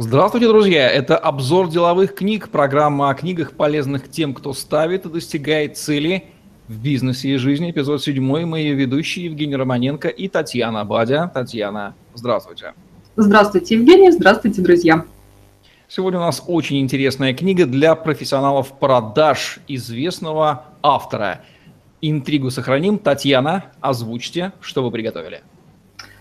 Здравствуйте, друзья! Это обзор деловых книг, программа о книгах, полезных тем, кто ставит и достигает цели в бизнесе и жизни. Эпизод 7. Мы ее ведущие Евгений Романенко и Татьяна Бадя. Татьяна, здравствуйте. Здравствуйте, Евгений. Здравствуйте, друзья. Сегодня у нас очень интересная книга для профессионалов продаж известного автора. Интригу сохраним. Татьяна, озвучьте, что вы приготовили.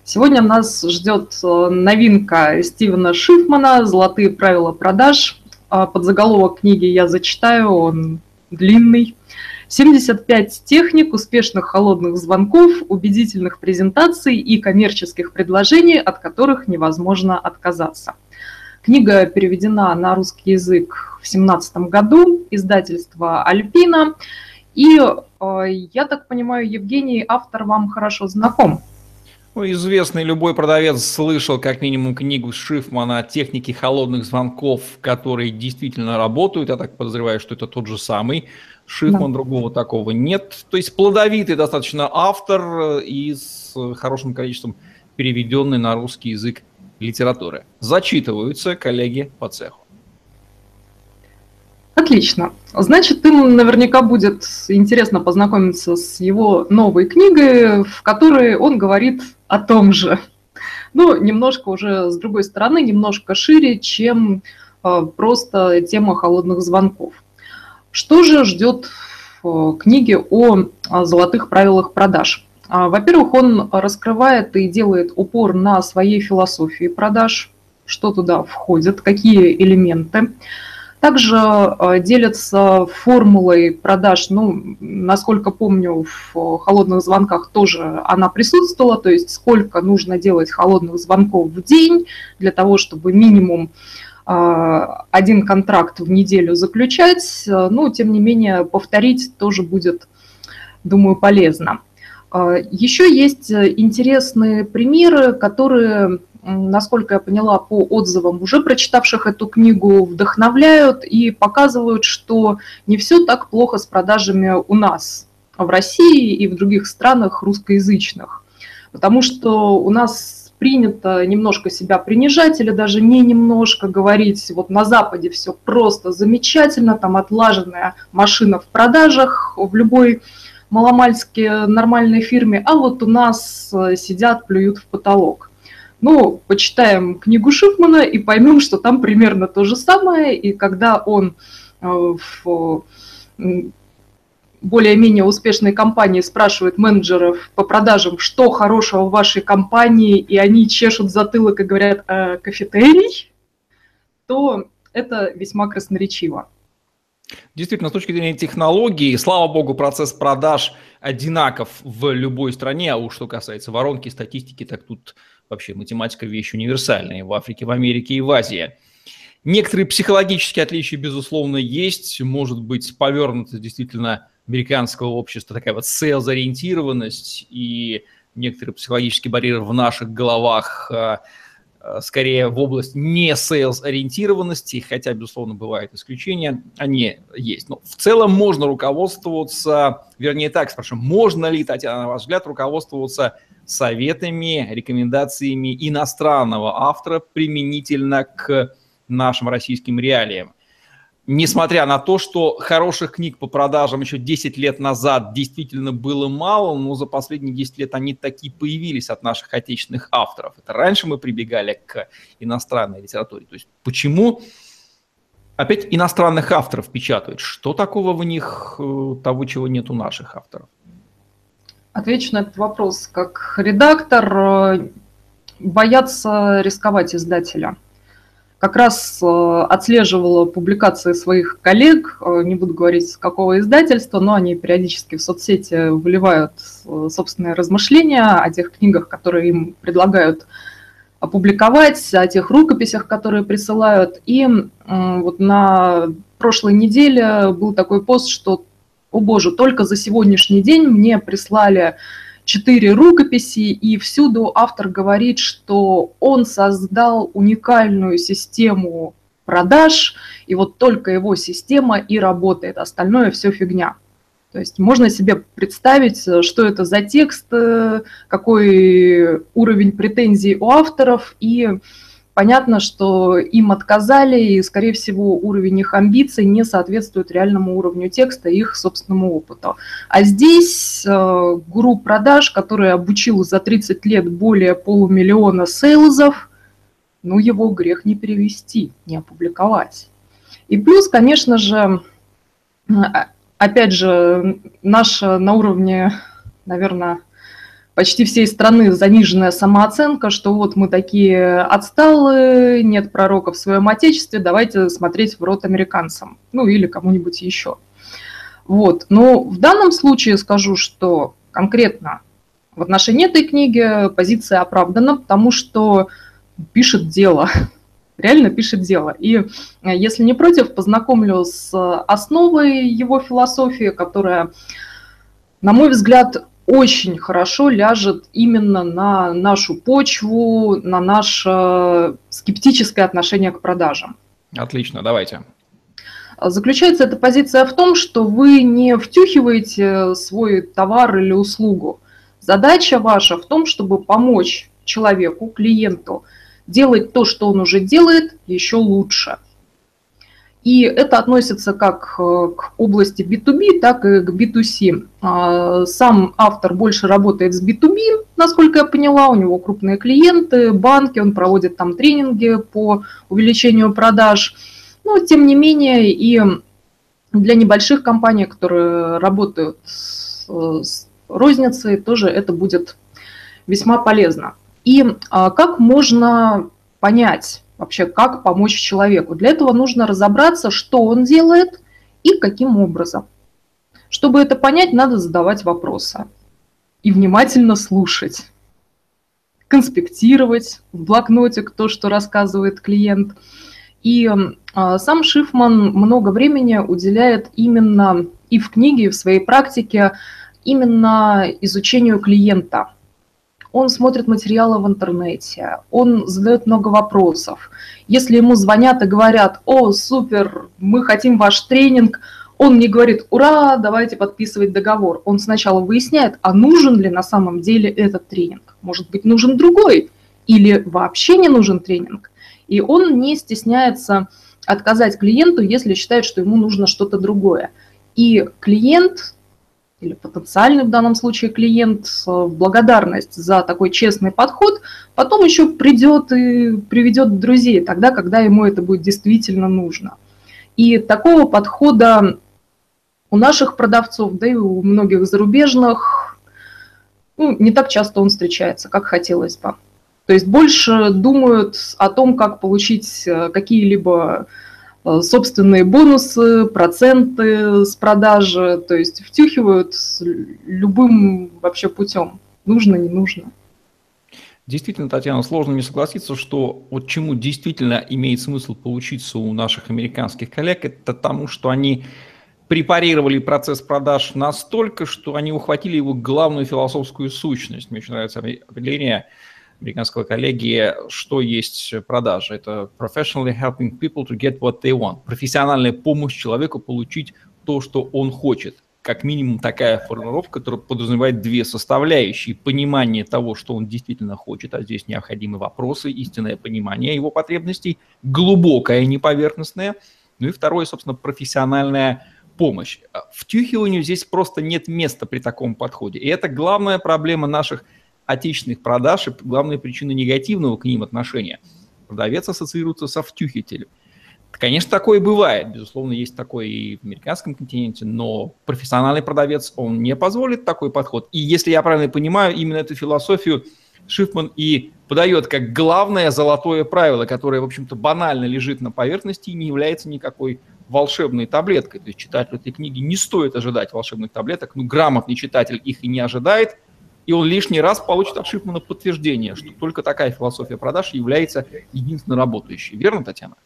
Сегодня нас ждет э, новинка Стивена Шифмана «Золотые правила продаж». А под заголовок книги я зачитаю, он длинный. 75 техник успешных холодных звонков, убедительных презентаций и коммерческих предложений, от которых невозможно отказаться. Книга переведена на русский язык в 2017 году, издательство «Альпина». И, э, я так понимаю, Евгений, автор вам хорошо знаком. Ну, известный любой продавец слышал как минимум книгу Шифмана о технике холодных звонков, которые действительно работают. Я так подозреваю, что это тот же самый Шифман, да. другого такого нет. То есть плодовитый достаточно автор э, и с хорошим количеством переведенной на русский язык литературы. Зачитываются коллеги по цеху. Отлично. Значит, им наверняка будет интересно познакомиться с его новой книгой, в которой он говорит о том же. Ну, немножко уже с другой стороны, немножко шире, чем э, просто тема холодных звонков. Что же ждет э, книге о золотых правилах продаж? А, во-первых, он раскрывает и делает упор на своей философии продаж, что туда входит, какие элементы. Также э, делятся формулой продаж, ну, насколько помню, в холодных звонках тоже она присутствовала, то есть сколько нужно делать холодных звонков в день для того, чтобы минимум э, один контракт в неделю заключать. Ну, тем не менее, повторить тоже будет, думаю, полезно. Э, Еще есть интересные примеры, которые насколько я поняла по отзывам уже прочитавших эту книгу, вдохновляют и показывают, что не все так плохо с продажами у нас, в России и в других странах русскоязычных. Потому что у нас принято немножко себя принижать или даже не немножко говорить, вот на Западе все просто замечательно, там отлаженная машина в продажах в любой маломальски нормальной фирме, а вот у нас э, сидят, плюют в потолок. Ну, почитаем книгу Шифмана и поймем, что там примерно то же самое. И когда он э, в более-менее успешной компании спрашивает менеджеров по продажам, что хорошего в вашей компании, и они чешут затылок и говорят э, «кафетерий», то это весьма красноречиво. Действительно, с точки зрения технологии, слава богу, процесс продаж одинаков в любой стране, а уж что касается воронки, статистики, так тут Вообще математика вещь универсальная в Африке, в Америке и в Азии. Некоторые психологические отличия, безусловно, есть. Может быть, повернуто действительно американского общества такая вот sales-ориентированность и некоторые психологические барьеры в наших головах а, а, скорее в область не sales-ориентированности, хотя, безусловно, бывают исключения, они есть. Но в целом можно руководствоваться, вернее так спрашиваю, можно ли, Татьяна, на ваш взгляд, руководствоваться советами, рекомендациями иностранного автора применительно к нашим российским реалиям. Несмотря на то, что хороших книг по продажам еще 10 лет назад действительно было мало, но за последние 10 лет они такие появились от наших отечественных авторов. Это раньше мы прибегали к иностранной литературе. То есть почему опять иностранных авторов печатают? Что такого в них, э, того, чего нет у наших авторов? Отвечу на этот вопрос. Как редактор э, боятся рисковать издателя. Как раз э, отслеживала публикации своих коллег, э, не буду говорить с какого издательства, но они периодически в соцсети выливают собственные размышления о тех книгах, которые им предлагают опубликовать, о тех рукописях, которые присылают. И вот на прошлой неделе был такой пост, что о боже, только за сегодняшний день мне прислали четыре рукописи, и всюду автор говорит, что он создал уникальную систему продаж, и вот только его система и работает, остальное все фигня. То есть можно себе представить, что это за текст, какой уровень претензий у авторов, и понятно, что им отказали, и, скорее всего, уровень их амбиций не соответствует реальному уровню текста и их собственному опыту. А здесь э, гуру продаж, который обучил за 30 лет более полумиллиона сейлзов, ну, его грех не перевести, не опубликовать. И плюс, конечно же, опять же, наша на уровне, наверное, почти всей страны заниженная самооценка, что вот мы такие отсталые, нет пророка в своем отечестве, давайте смотреть в рот американцам, ну или кому-нибудь еще. Вот. Но в данном случае скажу, что конкретно в отношении этой книги позиция оправдана, потому что пишет дело, реально пишет дело. И если не против, познакомлю с основой его философии, которая, на мой взгляд, очень хорошо ляжет именно на нашу почву, на наше скептическое отношение к продажам. Отлично, давайте. Заключается эта позиция в том, что вы не втюхиваете свой товар или услугу. Задача ваша в том, чтобы помочь человеку, клиенту, делать то, что он уже делает, еще лучше – и это относится как э, к области B2B, так и к B2C. А, сам автор больше работает с B2B, насколько я поняла, у него крупные клиенты, банки, он проводит там тренинги по увеличению продаж. Но тем не менее и для небольших компаний, которые работают с розницей, тоже это будет весьма полезно. И а, как можно понять, вообще, как помочь человеку. Для этого нужно разобраться, что он делает и каким образом. Чтобы это понять, надо задавать вопросы и внимательно слушать, конспектировать в блокноте то, что рассказывает клиент. И э, сам Шифман много времени уделяет именно и в книге, и в своей практике именно изучению клиента – он смотрит материалы в интернете, он задает много вопросов. Если ему звонят и говорят, о, супер, мы хотим ваш тренинг, он не говорит, ура, давайте подписывать договор. Он сначала выясняет, а нужен ли на самом деле этот тренинг. Может быть, нужен другой или вообще не нужен тренинг. И он не стесняется отказать клиенту, если считает, что ему нужно что-то другое. И клиент или потенциальный в данном случае клиент в благодарность за такой честный подход, потом еще придет и приведет друзей тогда, когда ему это будет действительно нужно. И такого подхода у наших продавцов, да и у многих зарубежных, ну, не так часто он встречается, как хотелось бы. То есть больше думают о том, как получить э, какие-либо Э, собственные бонусы, проценты с продажи, то есть втюхивают любым вообще путем, нужно, не нужно. Действительно, Татьяна, сложно не согласиться, что вот чему действительно имеет смысл поучиться у наших американских коллег, это тому, что они препарировали процесс продаж настолько, что они ухватили его главную философскую сущность. Мне очень нравится определение американского коллеги, что есть продажа. Это professionally helping people to get what they want. Профессиональная помощь человеку получить то, что он хочет. Как минимум такая формулировка, которая подразумевает две составляющие. Понимание того, что он действительно хочет, а здесь необходимы вопросы, истинное понимание его потребностей, глубокое, не поверхностное. Ну и второе, собственно, профессиональная помощь. Втюхиванию здесь просто нет места при таком подходе. И это главная проблема наших отечественных продаж и главная причина негативного к ним отношения. Продавец ассоциируется со втюхителем. Конечно, такое бывает. Безусловно, есть такое и в американском континенте, но профессиональный продавец, он не позволит такой подход. И если я правильно понимаю, именно эту философию Шифман и подает как главное золотое правило, которое, в общем-то, банально лежит на поверхности и не является никакой волшебной таблеткой. То есть читателю этой книги не стоит ожидать волшебных таблеток. Ну, грамотный читатель их и не ожидает – и он лишний раз получит от Шифмана подтверждение, что только такая философия продаж является единственно работающей. Верно, Татьяна?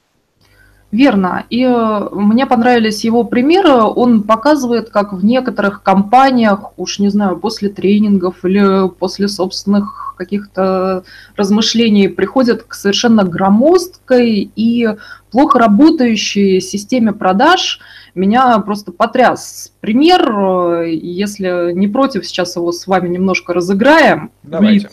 Верно. И э, мне понравились его примеры. Он показывает, как в некоторых компаниях, уж не знаю, после тренингов или после собственных каких-то размышлений приходят к совершенно громоздкой и плохо работающей системе продаж. Меня просто потряс пример. Если не против, сейчас его с вами немножко разыграем. Давайте.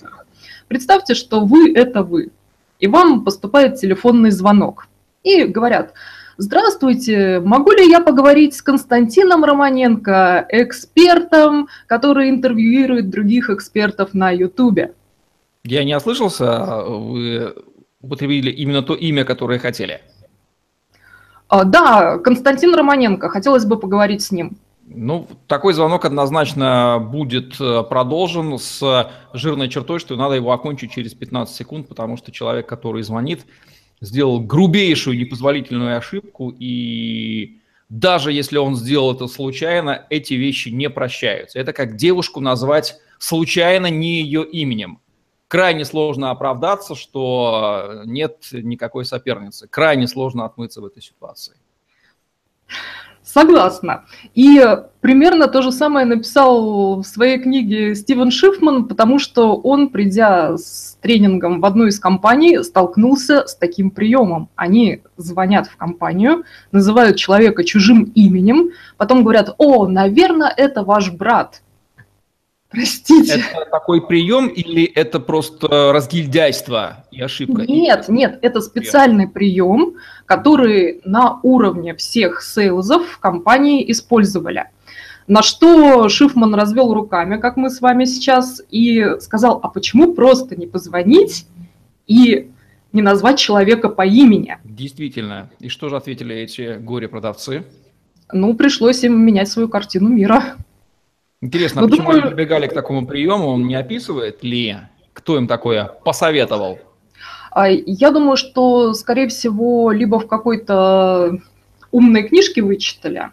Представьте, что вы – это вы. и вам поступает телефонный звонок. И говорят, здравствуйте, могу ли я поговорить с Константином Романенко, экспертом, который интервьюирует других экспертов на Ютубе? Я не ослышался, вы употребили именно то имя, которое хотели. А, да, Константин Романенко, хотелось бы поговорить с ним. Ну, такой звонок однозначно будет э, продолжен с жирной чертой, что надо его окончить через 15 секунд, потому что человек, который звонит, сделал грубейшую непозволительную ошибку, и даже если он сделал это случайно, эти вещи не прощаются. Это как девушку назвать случайно не ее именем. Крайне сложно оправдаться, что нет никакой соперницы. Крайне сложно отмыться в этой ситуации. Согласна. И примерно то же самое написал в своей книге Стивен Шифман, потому что он, придя с тренингом в одну из компаний, столкнулся с таким приемом. Они звонят в компанию, называют человека чужим именем, потом говорят, о, наверное, это ваш брат. Простите. Это такой прием или это просто разгильдяйство и ошибка? Нет, нет, это специальный прием, который на уровне всех сейлзов в компании использовали. На что Шифман развел руками, как мы с вами сейчас, и сказал, а почему просто не позвонить и не назвать человека по имени? Действительно. И что же ответили эти горе-продавцы? Ну, пришлось им менять свою картину мира. Интересно, ну, почему думаю... они прибегали к такому приему? Он не описывает ли, кто им такое посоветовал? А, я думаю, что, скорее всего, либо в какой-то умной книжке вычитали,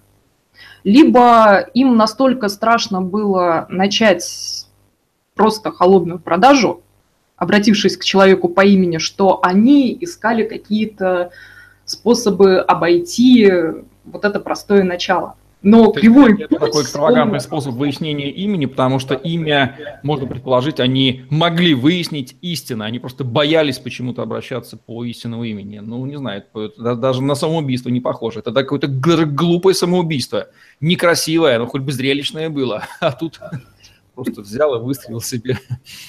либо им настолько страшно было начать просто холодную продажу, обратившись к человеку по имени, что они искали какие-то способы обойти вот это простое начало. Но То кривой это такой экстравагантный он... способ выяснения имени, потому что имя, можно предположить, они могли выяснить истинно, они просто боялись почему-то обращаться по истинному имени. Ну, не знаю, это даже на самоубийство не похоже. Это какое-то глупое самоубийство. Некрасивое, но хоть бы зрелищное было. А тут просто взял и выстрелил себе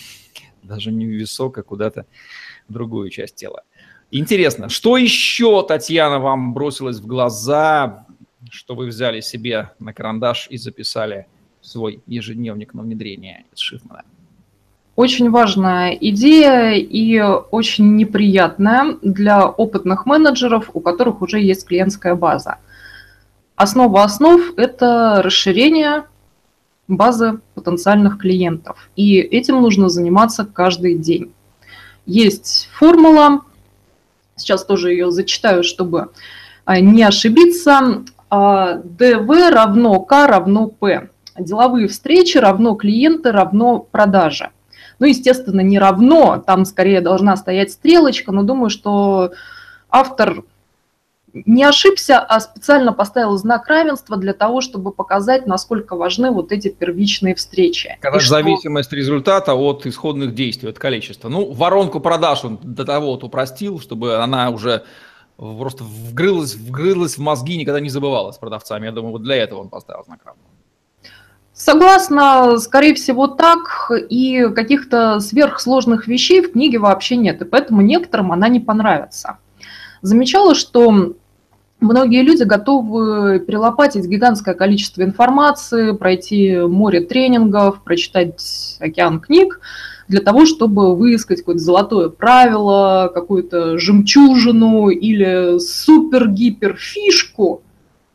даже не в висок, а куда-то в другую часть тела. Интересно, что еще, Татьяна, вам бросилось в глаза что вы взяли себе на карандаш и записали свой ежедневник на внедрение из Шифмана? Очень важная идея и очень неприятная для опытных менеджеров, у которых уже есть клиентская база. Основа основ – это расширение базы потенциальных клиентов. И этим нужно заниматься каждый день. Есть формула, сейчас тоже ее зачитаю, чтобы а, не ошибиться. А, ДВ равно К равно П. Деловые встречи равно клиенты равно продажи. Ну, естественно, не равно, там скорее должна стоять стрелочка, но думаю, что автор не ошибся, а специально поставил знак равенства для того, чтобы показать, насколько важны вот эти первичные встречи. Когда что... зависимость результата от исходных действий, от количества. Ну, воронку продаж он до того вот упростил, чтобы она уже просто вгрылась, вгрылась в мозги, никогда не забывала с продавцами. Я думаю, вот для этого он поставил знак равного. Согласна, скорее всего, так, и каких-то сверхсложных вещей в книге вообще нет, и поэтому некоторым она не понравится. Замечала, что многие люди готовы перелопатить гигантское количество информации, пройти море тренингов, прочитать океан книг, для того, чтобы выискать какое-то золотое правило, какую-то жемчужину или супер-гипер-фишку,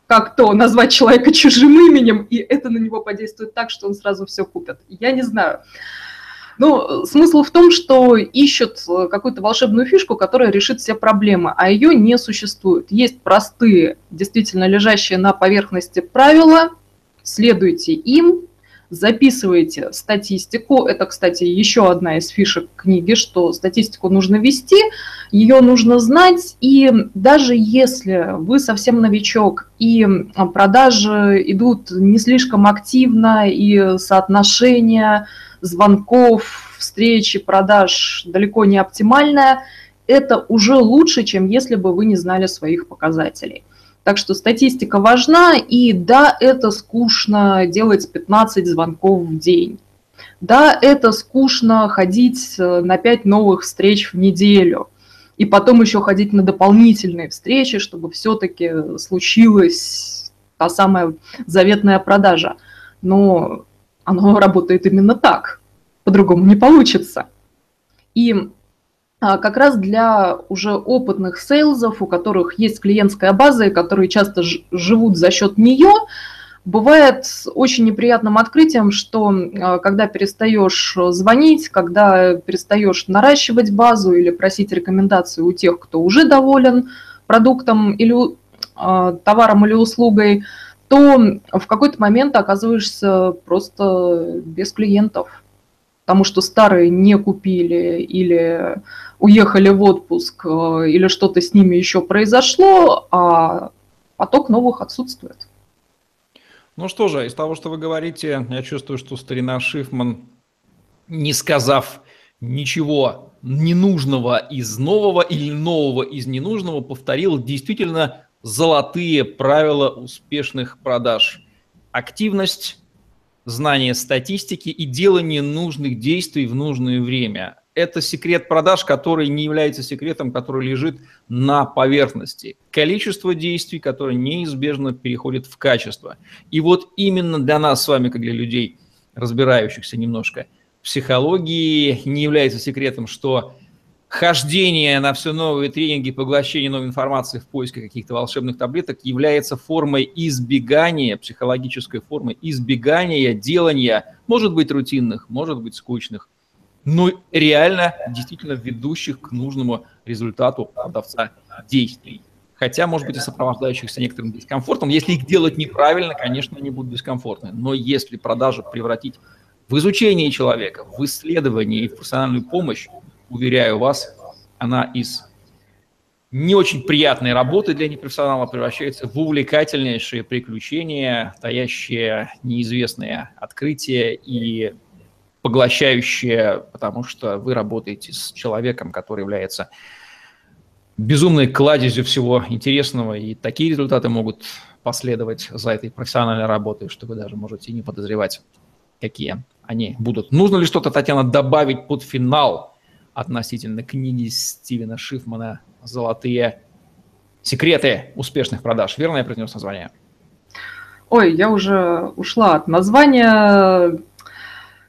как то назвать человека чужим именем, и это на него подействует так, что он сразу все купит. Я не знаю. Ну, смысл в том, что ищут какую-то волшебную фишку, которая решит все проблемы, а ее не существует. Есть простые, действительно лежащие на поверхности правила, следуйте им, записываете статистику. Это, кстати, еще одна из фишек книги, что статистику нужно вести, ее нужно знать, и даже если вы совсем новичок и продажи идут не слишком активно, и соотношение звонков, встречи, продаж далеко не оптимальное, это уже лучше, чем если бы вы не знали своих показателей. Так что статистика важна, и да, это скучно делать 15 звонков в день. Да, это скучно ходить э, на 5 новых встреч в неделю. и потом еще ходить на дополнительные встречи, чтобы все-таки случилась та самая заветная продажа. Но оно работает именно так, по-другому не получится. И а, как раз для уже опытных сейлзов, у которых есть клиентская база и которые часто живут за счет нее, бывает очень неприятным открытием, что а, когда перестаешь звонить, когда перестаешь наращивать базу или просить рекомендации у тех, кто уже доволен продуктом или а, товаром или услугой, то в какой-то момент оказываешься просто без клиентов, потому что старые не купили или уехали в отпуск, э, или что-то с ними еще произошло, а поток новых отсутствует. Ну что же, из того, что вы говорите, я чувствую, что старина Шифман, не сказав ничего ненужного из нового или нового из ненужного, повторил действительно золотые правила успешных продаж. Активность, знание статистики и делание нужных действий в нужное время это секрет продаж, который не является секретом, который лежит на поверхности. Количество действий, которое неизбежно переходит в качество. И вот именно для нас с вами, как для людей, разбирающихся немножко в психологии, не является секретом, что хождение на все новые тренинги, поглощение новой информации в поиске каких-то волшебных таблеток является формой избегания, психологической формой избегания делания, может быть, рутинных, может быть, скучных, но реально действительно ведущих к нужному результату продавца действий. Хотя, может быть, и сопровождающихся некоторым дискомфортом. Если их делать неправильно, конечно, они будут дискомфортны. Но если продажи превратить в изучение человека, в исследование и в профессиональную помощь, уверяю вас, она из не очень приятной работы для непрофессионала превращается в увлекательнейшие приключения, таящие неизвестные открытия и поглощающее, потому что вы работаете с человеком, который является безумной кладезью всего интересного, и такие результаты могут последовать за этой профессиональной работой, что вы даже можете не подозревать, какие они будут. Нужно ли что-то, Татьяна, добавить под финал относительно книги Стивена Шифмана «Золотые секреты успешных продаж»? Верно я произнес название? Ой, я уже ушла от названия.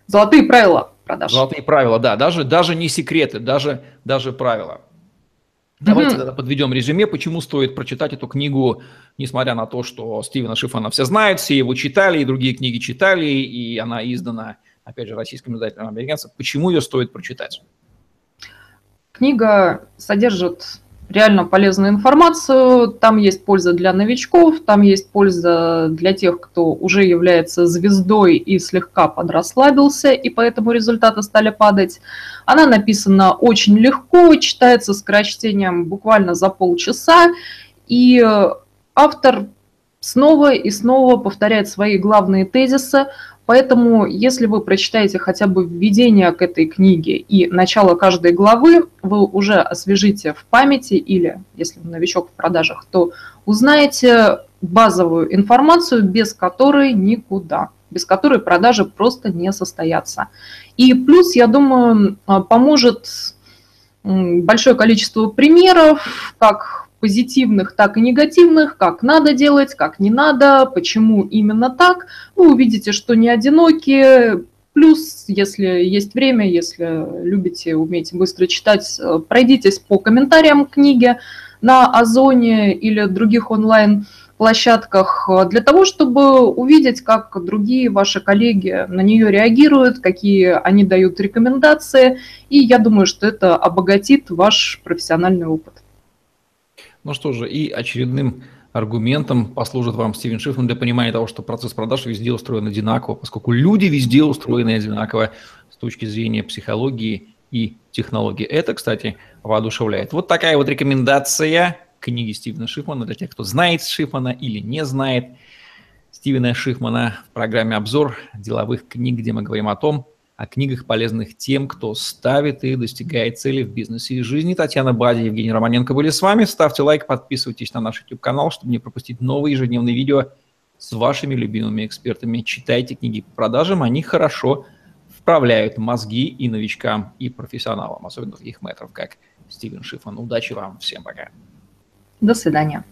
Золотые правила продаж. Золотые правила, да, даже, даже не секреты, даже, даже правила. Давайте mm-hmm. тогда подведем резюме, почему стоит прочитать эту книгу, несмотря на то, что Стивена Шифана все знают, все его читали, и другие книги читали, и она издана, опять же, российским издателем американцев. Почему ее стоит прочитать? Книга содержит реально полезную информацию. Там есть польза для новичков, там есть польза для тех, кто уже является звездой и слегка подрасслабился, и поэтому результаты стали падать. Она написана очень легко, читается скорочтением буквально за полчаса, и автор снова и снова повторяет свои главные тезисы, Поэтому, если вы прочитаете хотя бы введение к этой книге и начало каждой главы, вы уже освежите в памяти или, если вы новичок в продажах, то узнаете базовую информацию, без которой никуда, без которой продажи просто не состоятся. И плюс, я думаю, поможет большое количество примеров, как позитивных, так и негативных, как надо делать, как не надо, почему именно так. Вы увидите, что не одиноки. Плюс, если есть время, если любите, умеете быстро читать, э, пройдитесь по комментариям книги на Озоне или других онлайн площадках э, для того, чтобы увидеть, как другие ваши коллеги на нее реагируют, какие они дают рекомендации. И я думаю, что это обогатит ваш профессиональный опыт. Ну что же, и очередным аргументом послужит вам Стивен Шифман для понимания того, что процесс продаж везде устроен одинаково, поскольку люди везде устроены одинаково с точки зрения психологии и технологии. Это, кстати, воодушевляет. Вот такая вот рекомендация книги Стивена Шифмана для тех, кто знает Шифмана или не знает Стивена Шифмана в программе «Обзор деловых книг», где мы говорим о том, о книгах, полезных тем, кто ставит и достигает цели в бизнесе и жизни. Татьяна Бади и Евгений Романенко были с вами. Ставьте лайк, подписывайтесь на наш YouTube-канал, чтобы не пропустить новые ежедневные видео с вашими любимыми экспертами. Читайте книги по продажам, они хорошо вправляют мозги и новичкам, и профессионалам, особенно таких мэтров, как Стивен Шифан. Удачи вам, всем пока. До свидания.